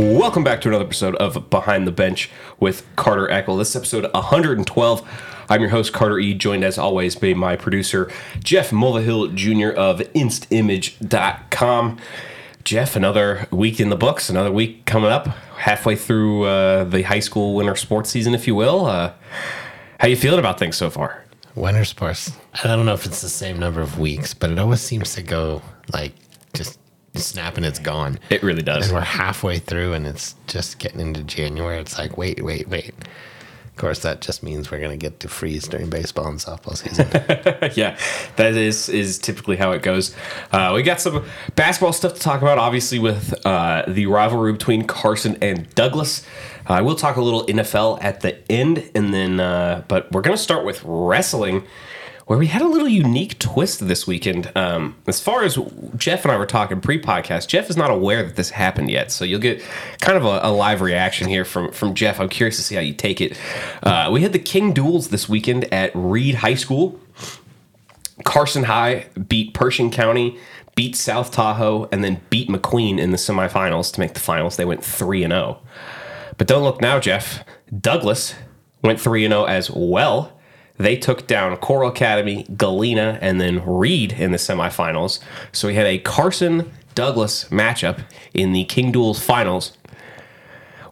Welcome back to another episode of Behind the Bench with Carter Eckl. This is episode 112. I'm your host, Carter E., joined as always by my producer, Jeff Mulvihill Jr. of instimage.com. Jeff, another week in the books, another week coming up, halfway through uh, the high school winter sports season, if you will. Uh, how you feeling about things so far? Winter sports. I don't know if it's the same number of weeks, but it always seems to go like just snap and it's gone. It really does. And we're halfway through and it's just getting into January. It's like, wait, wait, wait. Of course, that just means we're going to get to freeze during baseball and softball season. yeah, that is is typically how it goes. Uh, we got some basketball stuff to talk about, obviously with uh, the rivalry between Carson and Douglas. Uh, I will talk a little NFL at the end, and then, uh, but we're going to start with wrestling where we had a little unique twist this weekend. Um, as far as Jeff and I were talking pre-podcast, Jeff is not aware that this happened yet, so you'll get kind of a, a live reaction here from from Jeff. I'm curious to see how you take it. Uh, we had the King Duels this weekend at Reed High School. Carson High beat Pershing County, beat South Tahoe, and then beat McQueen in the semifinals to make the finals. They went three and zero. But don't look now, Jeff. Douglas went three and zero as well. They took down Coral Academy, Galena, and then Reed in the semifinals. So we had a Carson Douglas matchup in the King Duels finals.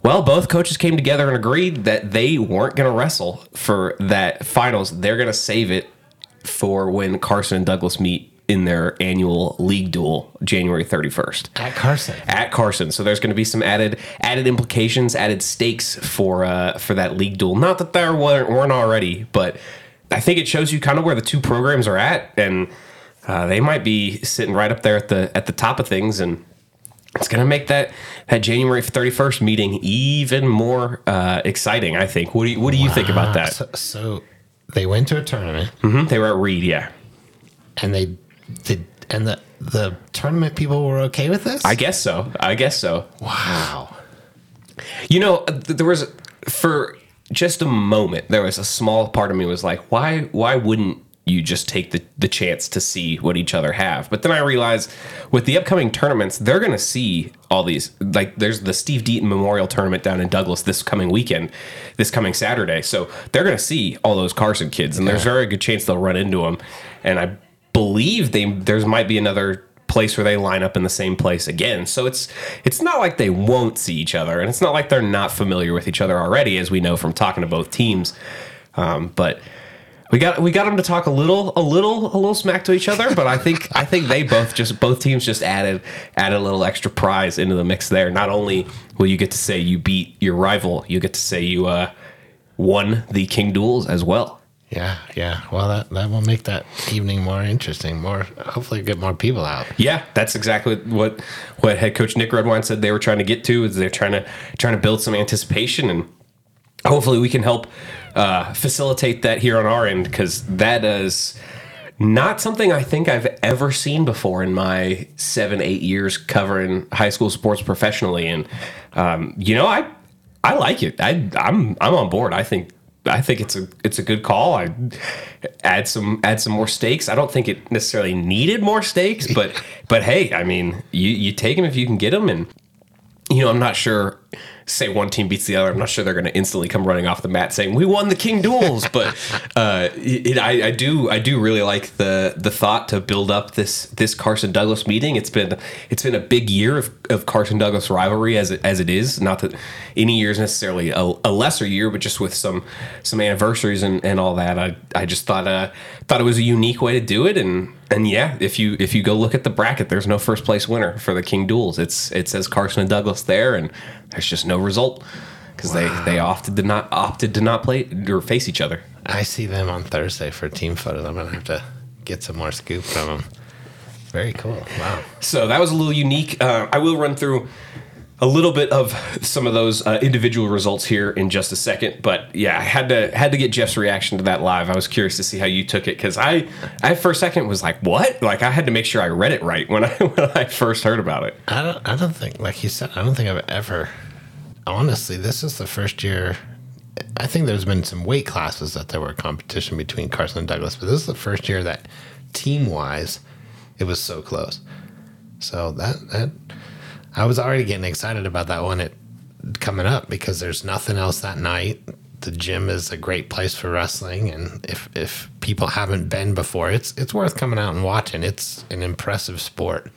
Well, both coaches came together and agreed that they weren't going to wrestle for that finals. They're going to save it for when Carson and Douglas meet in their annual league duel January 31st At Carson. at Carson. So there's going to be some added added implications, added stakes for uh, for that league duel. Not that there weren't, weren't already, but I think it shows you kind of where the two programs are at, and uh, they might be sitting right up there at the at the top of things, and it's going to make that that January 31st meeting even more uh, exciting. I think. What do you What do you think about that? So, so they went to a tournament Mm-hmm. They were at Reed, yeah. and they did, and the, the tournament people were okay with this? I guess so. I guess so. wow. You know, uh, there was for just a moment there was a small part of me was like, why why wouldn't you just take the, the chance to see what each other have? But then I realized with the upcoming tournaments, they're gonna see all these like there's the Steve Deaton Memorial Tournament down in Douglas this coming weekend, this coming Saturday. So they're gonna see all those Carson kids, and there's a very good chance they'll run into them. And I believe they there's might be another place where they line up in the same place again. So it's it's not like they won't see each other, and it's not like they're not familiar with each other already, as we know from talking to both teams. Um, but we got we got them to talk a little a little a little smack to each other, but I think I think they both just both teams just added added a little extra prize into the mix there. Not only will you get to say you beat your rival, you get to say you uh, won the King Duels as well. Yeah, yeah. Well, that, that will make that evening more interesting. More, hopefully, get more people out. Yeah, that's exactly what what head coach Nick Redwine said they were trying to get to. Is they're trying to trying to build some anticipation, and hopefully we can help uh, facilitate that here on our end because that is not something I think I've ever seen before in my seven eight years covering high school sports professionally, and um, you know I I like it. I I'm I'm on board. I think I think it's a it's a good call. I add some add some more stakes. I don't think it necessarily needed more stakes, but but hey, I mean, you you take them if you can get them, and you know, I'm not sure. Say one team beats the other, I'm not sure they're going to instantly come running off the mat saying we won the King Duels. But uh, it, I, I do I do really like the the thought to build up this this Carson Douglas meeting. It's been it's been a big year of, of Carson Douglas rivalry as it, as it is. Not that any year is necessarily a, a lesser year, but just with some some anniversaries and, and all that. I I just thought uh thought it was a unique way to do it and and yeah, if you if you go look at the bracket, there's no first place winner for the King Duels. It's it says Carson and Douglas there, and there's just no result because they they opted to not opted to not play or face each other. I see them on Thursday for team photos. I'm gonna have to get some more scoop from them. Very cool. Wow. So that was a little unique. Uh, I will run through a little bit of some of those uh, individual results here in just a second, but yeah, I had to had to get Jeff's reaction to that live. I was curious to see how you took it because I, I for a second was like, "What?" Like I had to make sure I read it right when I when I first heard about it. I don't. I don't think, like you said, I don't think I've ever. Honestly, this is the first year. I think there's been some weight classes that there were competition between Carson and Douglas, but this is the first year that team wise, it was so close. So that that I was already getting excited about that one. It coming up because there's nothing else that night. The gym is a great place for wrestling, and if if people haven't been before, it's it's worth coming out and watching. It's an impressive sport.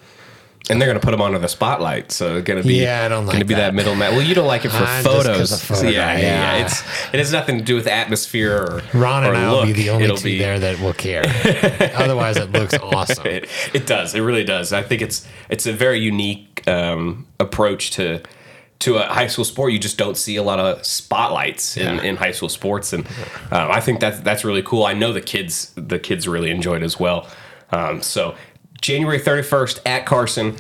And they're going to put them under the spotlight, so it's going to be Yeah, I don't like going to be that, middle man. Well, you don't like it for 'cause photos. photo, yeah, yeah, yeah, yeah. It's it has nothing to do with atmosphere or Ron and or I will be the only It'll two be- there that will care. Otherwise, it looks awesome. It, it does. It really does. I think it's it's a very unique um, approach to to a high school sport. You just don't see a lot of spotlights in, Yeah. in high school sports, and um, I think that's that's really cool. I know the kids the kids really enjoyed as well. Um, so January thirty first at Carson.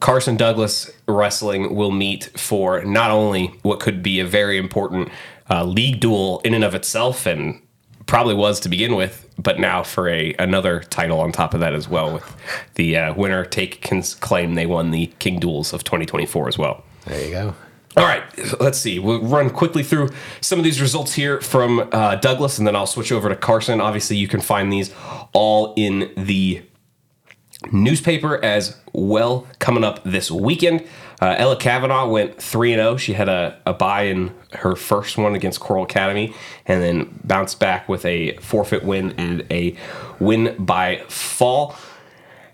Carson Douglas Wrestling will meet for not only what could be a very important uh, league duel in and of itself, and probably was to begin with, but now for a another title on top of that as well. With the uh, winner take claim they won the King Duels of 2024 as well. There you go. All right, let's see. We'll run quickly through some of these results here from uh, Douglas, and then I'll switch over to Carson. Obviously, you can find these all in the newspaper as well coming up this weekend. Uh, Ella Kavanaugh went 3 0. She had a, a bye in her first one against Coral Academy and then bounced back with a forfeit win and a win by fall.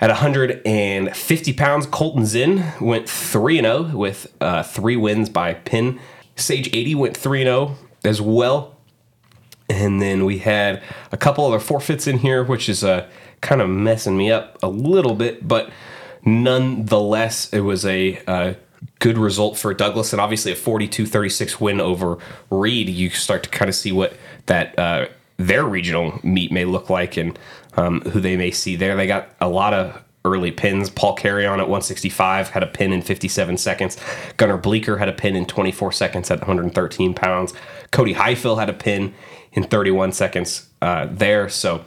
At 150 pounds, Colton Zinn went 3 0 with uh, three wins by pin. Sage 80 went 3 0 as well. And then we had a couple other forfeits in here, which is uh, kind of messing me up a little bit, but nonetheless, it was a uh, good result for Douglas. And obviously, a 42 36 win over Reed. You start to kind of see what that uh, their regional meet may look like and um, who they may see there. They got a lot of early pins. Paul Carrion at 165 had a pin in 57 seconds. Gunnar Bleeker had a pin in 24 seconds at 113 pounds. Cody Highfill had a pin in 31 seconds uh, there. So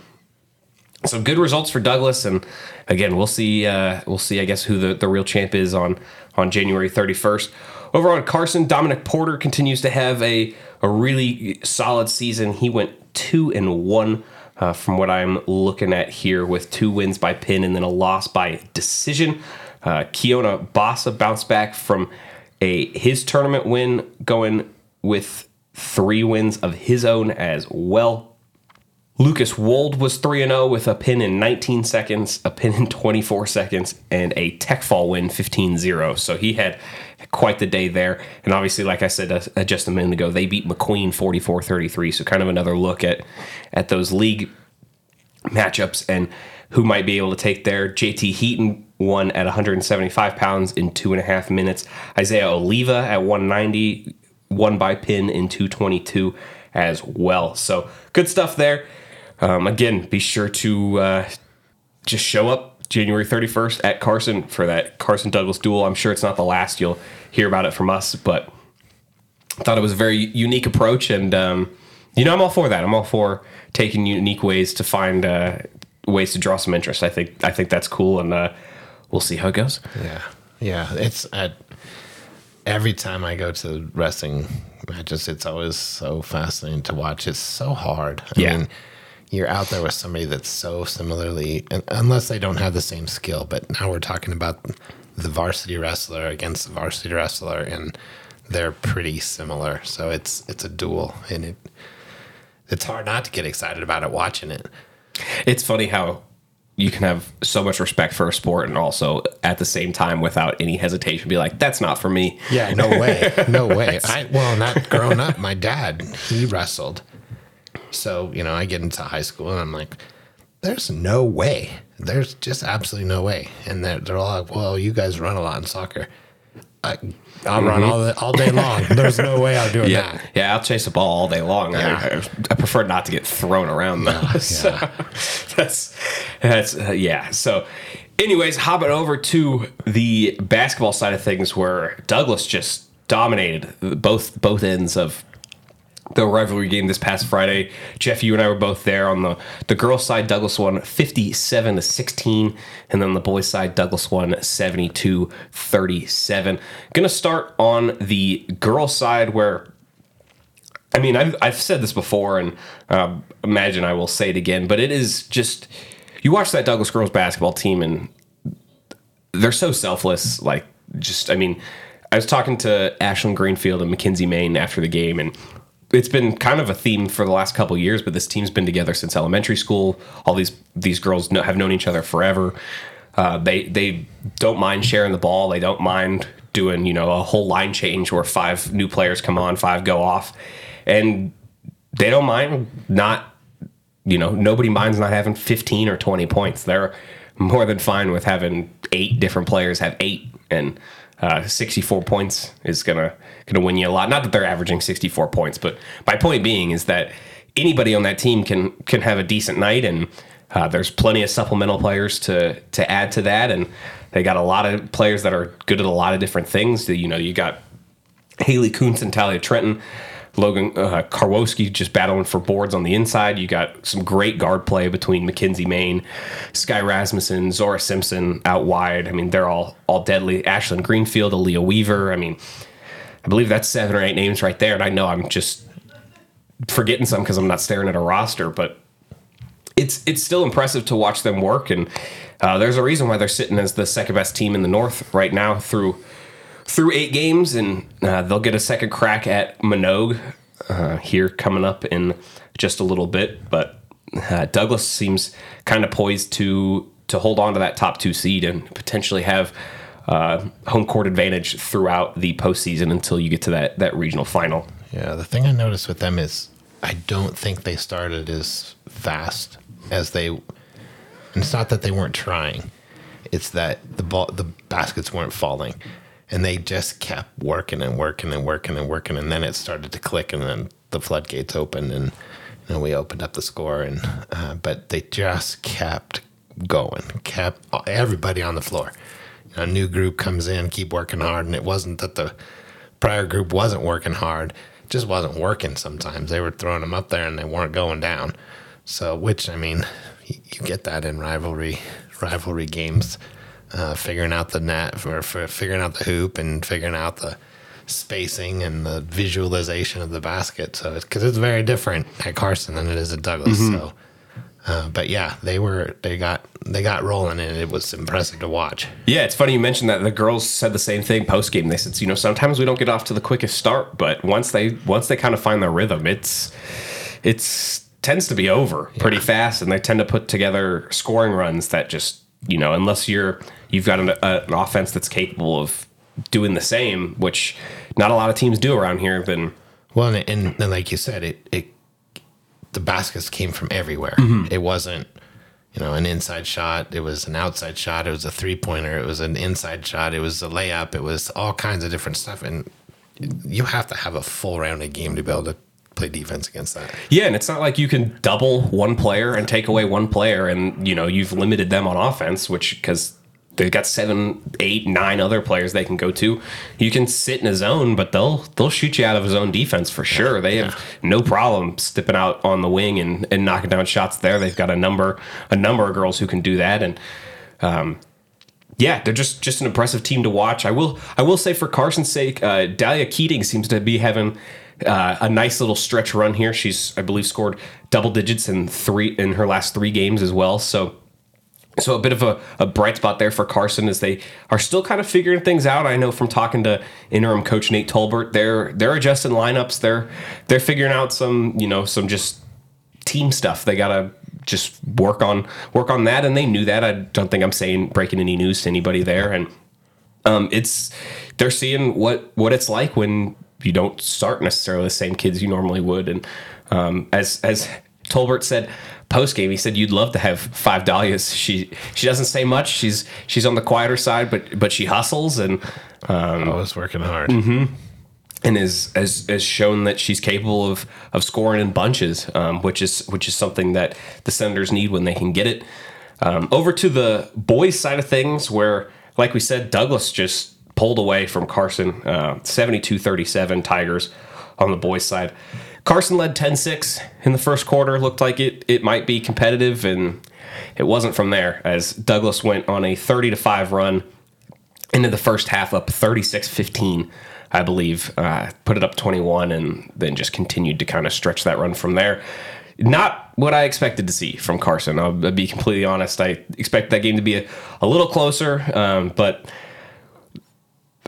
some good results for Douglas, and again, we'll see. Uh, we'll see. I guess who the, the real champ is on on January 31st. Over on Carson, Dominic Porter continues to have a a really solid season. He went two and one. Uh, from what I'm looking at here, with two wins by pin and then a loss by decision, uh, Kiona Bassa bounced back from a his tournament win, going with three wins of his own as well. Lucas Wold was 3 0 with a pin in 19 seconds, a pin in 24 seconds, and a tech fall win 15 0. So he had quite the day there. And obviously, like I said uh, just a minute ago, they beat McQueen 44 33. So kind of another look at, at those league matchups and who might be able to take there. JT Heaton won at 175 pounds in two and a half minutes. Isaiah Oliva at 190 won by pin in 222 as well. So good stuff there. Um, again, be sure to uh, just show up January 31st at Carson for that Carson Douglas duel. I'm sure it's not the last you'll hear about it from us, but I thought it was a very unique approach. And, um, you know, I'm all for that. I'm all for taking unique ways to find uh, ways to draw some interest. I think I think that's cool, and uh, we'll see how it goes. Yeah, yeah. It's every time I go to wrestling matches, it's always so fascinating to watch. It's so hard. I Yeah. mean, you're out there with somebody that's so similarly, and unless they don't have the same skill. But now we're talking about the varsity wrestler against the varsity wrestler, and they're pretty similar. So it's it's a duel, and it it's hard not to get excited about it watching it. It's funny how you can have so much respect for a sport and also at the same time without any hesitation be like that's not for me Yeah, no way, no way. I well, not growing up, my dad he wrestled, so you know I get into high school and I'm like, there's no way, there's just absolutely no way, and they're, they're all like, well, you guys run a lot in soccer. I, I'll run all the, all day long. There's no way I'm doing yeah that. yeah i'll chase a ball all day long Yeah. I, I, prefer not to get thrown around though So, that's that's uh, yeah so anyways hopping over to the basketball side of things where douglas just dominated both both ends of the rivalry game this past Friday. Jeff, you and I were both there on the the girls' side. Douglas won 57 to 16, and then the boys' side, Douglas won 72 37. Gonna start on the girls' side where. I mean, I've, I've said this before, and uh, imagine I will say it again, but it is just you watch that Douglas girls basketball team, and they're so selfless. Like, just I mean, I was talking to Ashlyn Greenfield and Mackenzie Maine after the game, and it's been kind of a theme for the last couple years. But this team's been together since elementary school. All these these girls know, have known each other forever. Uh, they they don't mind sharing the ball. They don't mind doing you know a whole line change where five new players come on, five go off, and they don't mind not you know nobody minds not having 15 or 20 points. They're more than fine with having eight different players have eight and uh, 64 points is gonna gonna win you a lot. Not that they're averaging 64 points, but my point being is that anybody on that team can can have a decent night, and uh, there's plenty of supplemental players to to add to that, and they got a lot of players that are good at a lot of different things. You know, you got Haley Kuntz and Talia Trenton. Logan uh, Karwoski just battling for boards on the inside. You got some great guard play between Mackenzie Main, Sky Rasmussen, Zora Simpson out wide. I mean, they're all all deadly. Ashlyn Greenfield, Aaliyah Weaver. I mean, I believe that's seven or eight names right there. And I know I'm just forgetting some because I'm not staring at a roster, but it's it's still impressive to watch them work. And uh, there's a reason why they're sitting as the second best team in the North right now through through eight games, and uh, they'll get a second crack at Manogue uh, here coming up in just a little bit. But uh, Douglas seems kind of poised to to hold on to that top two seed and potentially have uh, home court advantage throughout the postseason until you get to that that regional final. Yeah, the thing I noticed with them is I don't think they started as fast as they. And it's not that they weren't trying; it's that the ball, the baskets weren't falling and they just kept working and working and working and working and then it started to click and then the floodgates opened and you know, we opened up the score and uh, but they just kept going kept everybody on the floor. You know, a new group comes in keep working hard and it wasn't that the prior group wasn't working hard it just wasn't working sometimes. They were throwing them up there and they weren't going down. So which i mean you get that in rivalry rivalry games uh, figuring out the net for, for figuring out the hoop and figuring out the spacing and the visualization of the basket. So it's because it's, very different at Carson than it is at Douglas. Mm-hmm. So, uh, but yeah, they were they got they got rolling and it was impressive to watch. Yeah, it's funny you mentioned that. The girls said the same thing post game. They said, you know, sometimes we don't get off to the quickest start, but once they once they kind of find their rhythm, it's it's tends to be over pretty yeah. fast, and they tend to put together scoring runs that just you know, unless you're you've got an, a, an offense that's capable of doing the same, which not a lot of teams do around here. Then, well, and, and, and like you said, it it the baskets came from everywhere. Mm-hmm. It wasn't you know an inside shot. It was an outside shot. It was a three pointer. It was an inside shot. It was a layup. It was all kinds of different stuff. And you have to have a full rounded game to be able to play defense against that. Yeah, and it's not like you can double one player and take away one player, and you know you've limited them on offense, which because they've got seven, eight, nine other players they can go to. You can sit in a zone, but they'll they'll shoot you out of a zone defense for sure. They have yeah. no problem stepping out on the wing and, and knocking down shots there. They've got a number a number of girls who can do that, and um, yeah, they're just just an impressive team to watch. I will I will say for Carson's sake, uh, Dahlia Keating seems to be having uh, a nice little stretch run here. She's, I believe, scored double digits in three in her last three games as well. So, so a bit of a, a bright spot there for Carson as they are still kind of figuring things out. I know from talking to interim coach Nate Tolbert, they're they're adjusting lineups. They're they're figuring out some you know some just team stuff. They gotta just work on work on that, and they knew that. I don't think I'm saying breaking any news to anybody there, and um, it's they're seeing what what it's like when you don't start necessarily the same kids you normally would. And um, as as Tolbert said post game, he said you'd love to have five Dahlias. She she doesn't say much. She's she's on the quieter side, but but she hustles and um, always working hard. Mm-hmm. And is has, has shown that she's capable of of scoring in bunches, um, which is which is something that the Senators need when they can get it. Um, over to the boys' side of things, where like we said, Douglas just pulled away from Carson, uh, 72 37 Tigers on the boys' side. Carson led 10 6 in the first quarter. Looked like it, it might be competitive, and it wasn't from there as Douglas went on a 30 to 5 run into the first half, up 36 15. I believe, uh, put it up 21 and then just continued to kind of stretch that run from there. Not what I expected to see from Carson. I'll be completely honest. I expect that game to be a, a little closer, um, but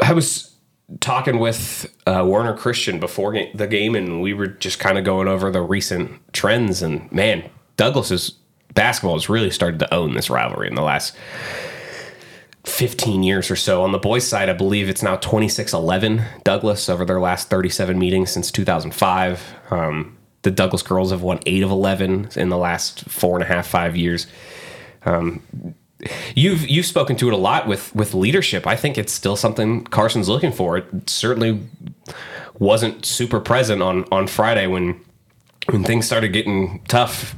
I was talking with uh, Warner Christian before the game, and we were just kind of going over the recent trends. And man, Douglas's basketball has really started to own this rivalry in the last 15 years or so. On the boys' side, I believe it's now 26 11 Douglas over their last 37 meetings since 2005. Um, the Douglas girls have won 8 of 11 in the last four and a half, five years. Um, you've you've spoken to it a lot with with leadership. I think it's still something Carson's looking for. It certainly wasn't super present on on Friday when when things started getting tough.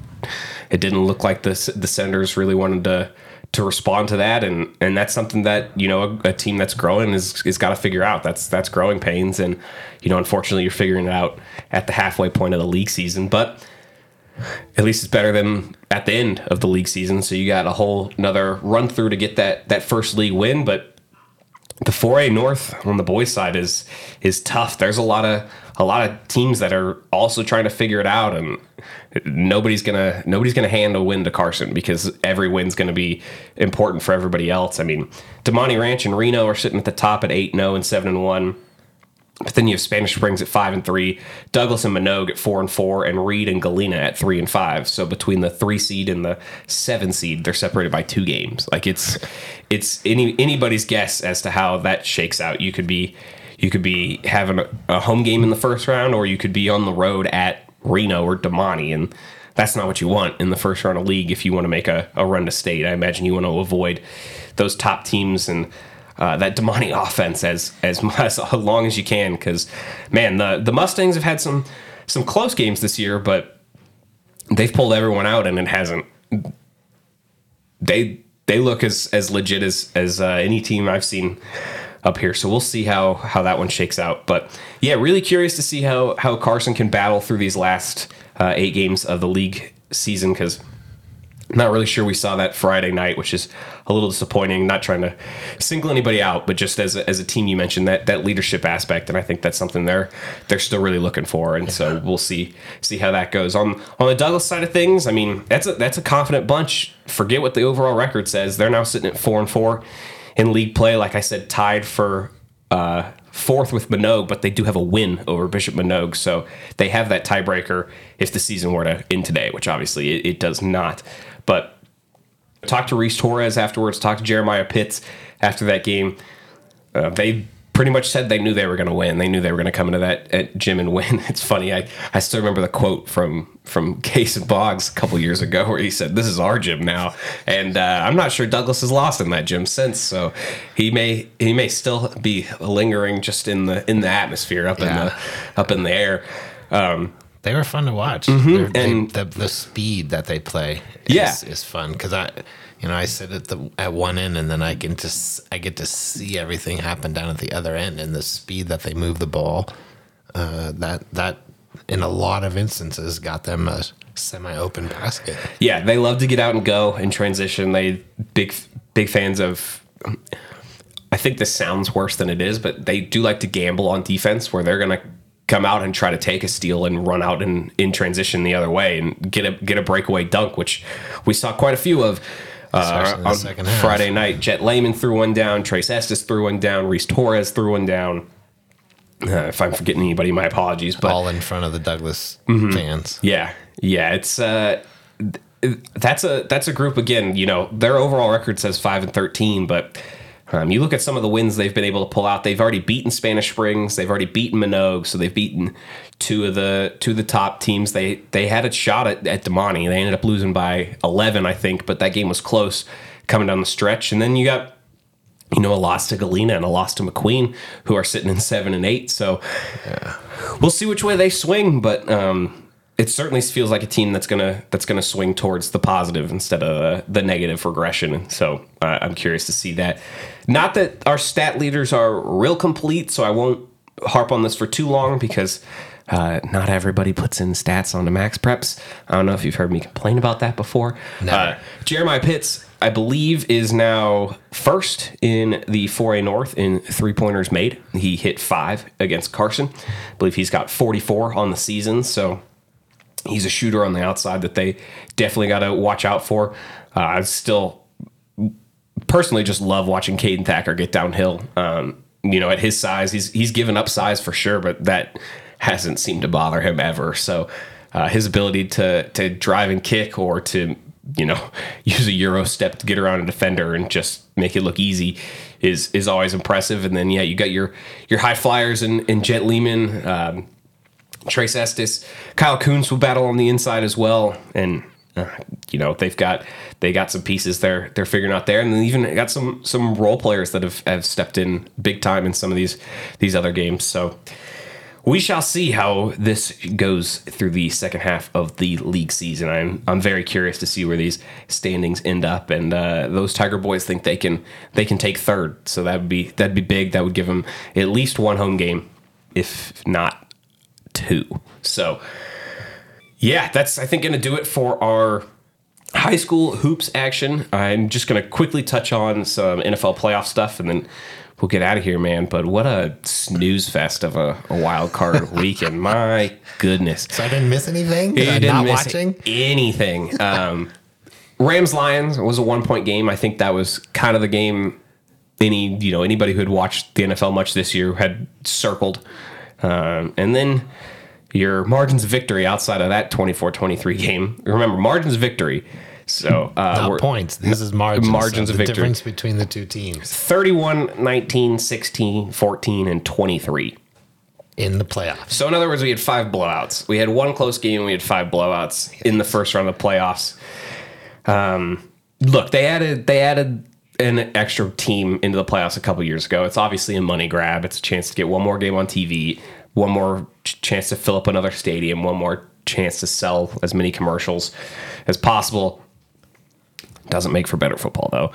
It didn't look like the the Senators really wanted to to respond to that, and and that's something that you know a, a team that's growing is is got to figure out. That's that's growing pains, and you know unfortunately you're figuring it out at the halfway point of the league season, but at least it's better than at the end of the league season. So you got a whole another run through to get that that first league win. But the 4A North on the boys' side is is tough. There's a lot of a lot of teams that are also trying to figure it out, and nobody's gonna nobody's gonna hand a win to Carson because every win's gonna be important for everybody else. I mean, Damonte Ranch and Reno are sitting at the top at eight, no, oh and seven and one. But then you have Spanish Springs at five and three, Douglas and Manogue at four and four, and Reed and Galena at three and five. So between the three seed and the seven seed, they're separated by two games. Like it's it's any anybody's guess as to how that shakes out. You could be you could be having a, a home game in the first round, or you could be on the road at Reno or Damonte, and that's not what you want in the first round of league if you want to make a, a run to state. I imagine you want to avoid those top teams and uh, that Damonte offense as as as long as you can because man the the Mustangs have had some some close games this year but they've pulled everyone out and it hasn't they they look as as legit as as uh, any team I've seen up here. So we'll see how how that one shakes out. But yeah really curious to see how how Carson can battle through these last uh, eight games of the league season because not really sure we saw that Friday night, which is a little disappointing. Not trying to single anybody out, but just as a, as a team, you mentioned that that leadership aspect, and I think that's something they're they're still really looking for. And yeah. so we'll see see how that goes on on the Douglas side of things. I mean, that's a that's a confident bunch. Forget what the overall record says. They're now sitting at four and four in league play. Like I said, tied for. Uh, fourth with Manogue, but they do have a win over Bishop Manogue, so they have that tiebreaker if the season were to end today, which obviously it, it does not. But talk to Reese Torres afterwards, talk to Jeremiah Pitts after that game. Uh, they pretty much said they knew they were going to win. They knew they were going to come into that gym and win. It's funny. I, I still remember the quote from from Case and Boggs a couple years ago where he said, "This is our gym now," and uh, I'm not sure Douglas has lost in that gym since. So he may he may still be lingering just in the in the atmosphere up yeah. in the up in the air. Um, they were fun to watch. Mm-hmm. And they, the, the speed that they play is, yeah. is fun because I, you know, I sit at the at one end and then I get to I get to see everything happen down at the other end and the speed that they move the ball. Uh, that that in a lot of instances got them a semi-open basket. Yeah, they love to get out and go and transition. They big big fans of. I think this sounds worse than it is, but they do like to gamble on defense, where they're going to come out and try to take a steal and run out in, in transition the other way and get a get a breakaway dunk, which we saw quite a few of. Uh, on Friday night, Jet Lehman threw one down, Trace Estes threw one down, Reese Torres threw one down. Uh, if I'm forgetting anybody, my apologies. But all in front of the Douglas mm-hmm. fans. Yeah, yeah, it's uh, that's a that's a group again. You know, their overall record says five and thirteen, but um, you look at some of the wins they've been able to pull out. They've already beaten Spanish Springs. They've already beaten Manogue. So they've beaten two of the two of the top teams. They they had a shot at, at Damonte. They ended up losing by 11, I think, but that game was close coming down the stretch. And then you got you know a loss to Galena and a loss to McQueen, who are sitting in seven and eight. So yeah. we'll see which way they swing, but. Um, it certainly feels like a team that's gonna that's gonna swing towards the positive instead of uh, the negative regression. And so uh, I'm curious to see that. Not that our stat leaders are real complete, so I won't harp on this for too long because uh, not everybody puts in stats on the MaxPreps. I don't know if you've heard me complain about that before. Uh, Jeremiah Pitts, I believe, is now first in the 4A North in three pointers made. He hit five against Carson. I believe he's got 44 on the season. So he's a shooter on the outside that they definitely got to watch out for. Uh, I still personally just love watching Caden Thacker get downhill. Um, you know, at his size, he's he's given up size for sure, but that hasn't seemed to bother him ever. So uh, his ability to to drive and kick or to you know use a euro step to get around a defender and just make it look easy is is always impressive. And then yeah, you got your your high flyers and, and Jet Lehman, um, Trace Estes, Kyle Coons will battle on the inside as well, and uh, you know they've got they got some pieces they're they're figuring out there, and then even got some some role players that have, have stepped in big time in some of these these other games. So we shall see how this goes through the second half of the league season. I'm I'm very curious to see where these standings end up, and uh, those Tiger boys think they can they can take third, so that would be that'd be big. That would give them at least one home game, if not two. So yeah, that's I think going to do it for our high school hoops action. I'm just going to quickly touch on some NFL playoff stuff, and then we'll get out of here, man. But what a snooze fest of a, a wild card weekend! My goodness. So I didn't miss anything. You didn't not miss watching? anything. Um, Rams Lions was a one point game. I think that was kind of the game. Any you know anybody who had watched the NFL much this year had circled, um, and then your margins of victory outside of that 24-23 game. Remember margins of victory. So uh, Not points. This is margins. margins so of the victory. difference between the two teams 31, 19, 16, 14, and 23. in the playoffs. So in other words, we had five blowouts. We had one close game. and We had five blowouts in the first round of the playoffs. Um, look, they added they added an extra team into the playoffs a couple years ago. It's obviously a money grab. It's a chance to get one more game on TV, one more chance to fill up another stadium, one more chance to sell as many commercials as possible. Doesn't make for better football though,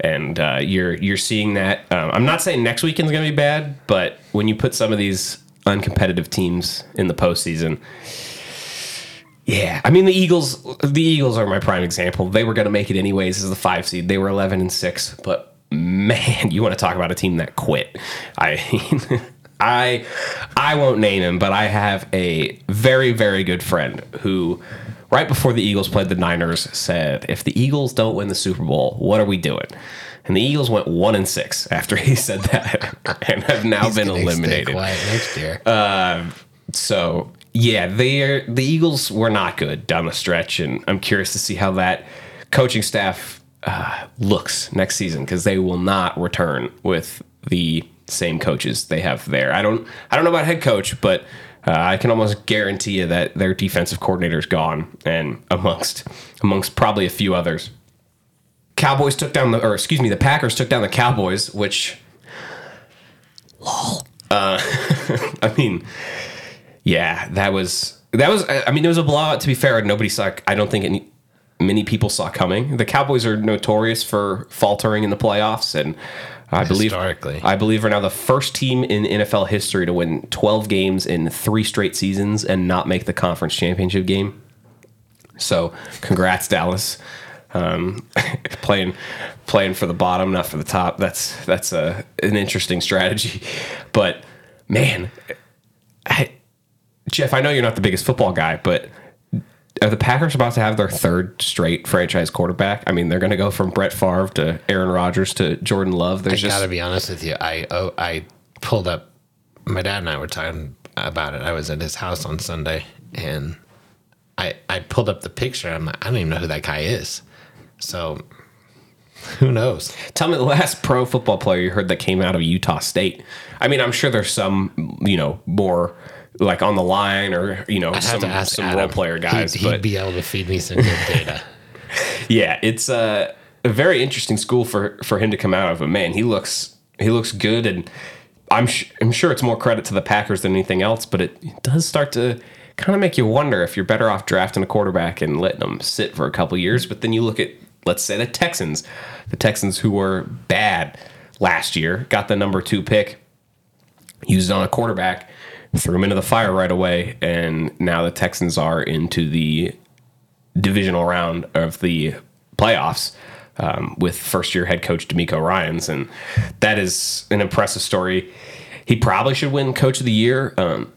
and uh, you're you're seeing that. Um, I'm not saying next weekend's going to be bad, but when you put some of these uncompetitive teams in the postseason, yeah, I mean the Eagles. The Eagles are my prime example. They were going to make it anyways as the five seed. They were 11 and six, but man, you want to talk about a team that quit? I mean, I I won't name him, but I have a very very good friend who, right before the Eagles played the Niners, said, "If the Eagles don't win the Super Bowl, what are we doing?" And the Eagles went one and six after he said that, and have now been eliminated. next year. So yeah, they the Eagles were not good down the stretch, and I'm curious to see how that coaching staff uh, looks next season because they will not return with the same coaches they have there. I don't I don't know about head coach, but uh, I can almost guarantee you that their defensive coordinator is gone, and amongst amongst probably a few others. Cowboys took down the, or excuse me, the Packers took down the Cowboys, which, lol. Uh, I mean, yeah, that was that was. I mean, it was a blowout. To be fair, nobody saw. I don't think any many people saw coming. The Cowboys are notorious for faltering in the playoffs, and I believe Historically. I believe are now the first team in NFL history to win 12 games in three straight seasons and not make the conference championship game. So, congrats, Dallas. Um, playing playing for the bottom, not for the top. That's that's a an interesting strategy. But man, I, Jeff, I know you're not the biggest football guy, but are the Packers about to have their third straight franchise quarterback? I mean, they're going to go from Brett Favre to Aaron Rodgers to Jordan Love. There's I just gotta be honest with you. I oh, I pulled up. My dad and I were talking about it. I was at his house on Sunday, and I I pulled up the picture. I'm like, I don't even know who that guy is. So who knows? Tell me the last pro football player you heard that came out of Utah State. I mean, I'm sure there's some, you know, more like on the line or you know I have some, some Adam. role player guys. He'd, but he'd be able to feed me some good data. yeah, it's a, a very interesting school for for him to come out of. But man, he looks he looks good, and I'm sh- I'm sure it's more credit to the Packers than anything else. But it, it does start to kind of make you wonder if you're better off drafting a quarterback and letting them sit for a couple years. But then you look at let's say the Texans, the Texans who were bad last year, got the number two pick, used on a quarterback, threw him into the fire right away, and now the Texans are into the divisional round of the playoffs um, with first year head coach DeMeco Ryans, and that is an impressive story. He probably should win Coach of the Year. Um,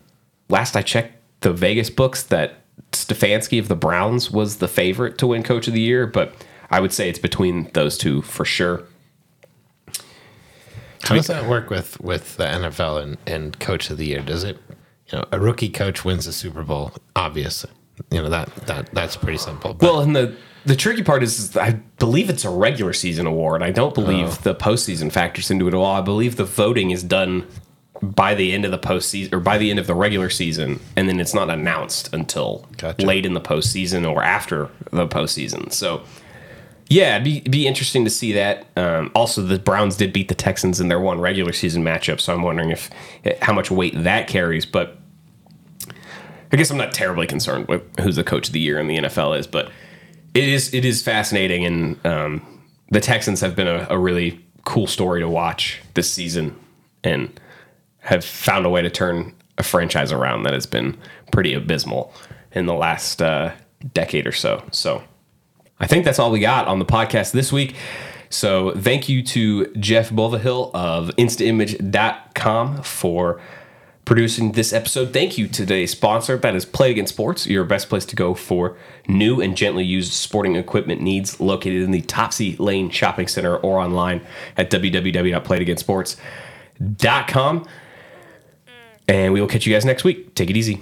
last I checked, the Vegas books that Stefanski of the Browns was the favorite to win Coach of the Year, but I would say it's between those two for sure. How does that work with with the NFL and, and coach of the year? Does it, you know, a rookie coach wins the Super Bowl? Obviously, you know that that that's pretty simple. But Well, and the the tricky part is, I believe it's a regular season award. I don't believe the postseason factors into it at all. I believe the voting is done by the end of the postseason or by the end of the regular season, and then it's not announced until Gotcha. late in the postseason or after the postseason. So. Yeah, it'd be, be interesting to see that. Um, also, the Browns did beat the Texans in their one regular season matchup, so I'm wondering if how much weight that carries. But I guess I'm not terribly concerned with who's the coach of the year in the NFL is, but it is it is fascinating, and um, the Texans have been a, a really cool story to watch this season, and have found a way to turn a franchise around that has been pretty abysmal in the last uh, decade or so. So I think that's all we got on the podcast this week. So thank you to Jeff Mulvihill of instaimage.com for producing this episode. Thank you to today's sponsor, that is Play It Again Sports, your best place to go for new and gently used sporting equipment needs, located in the Topsy Lane Shopping Center or online at www.playitagainsports.com. And we will catch you guys next week. Take it easy.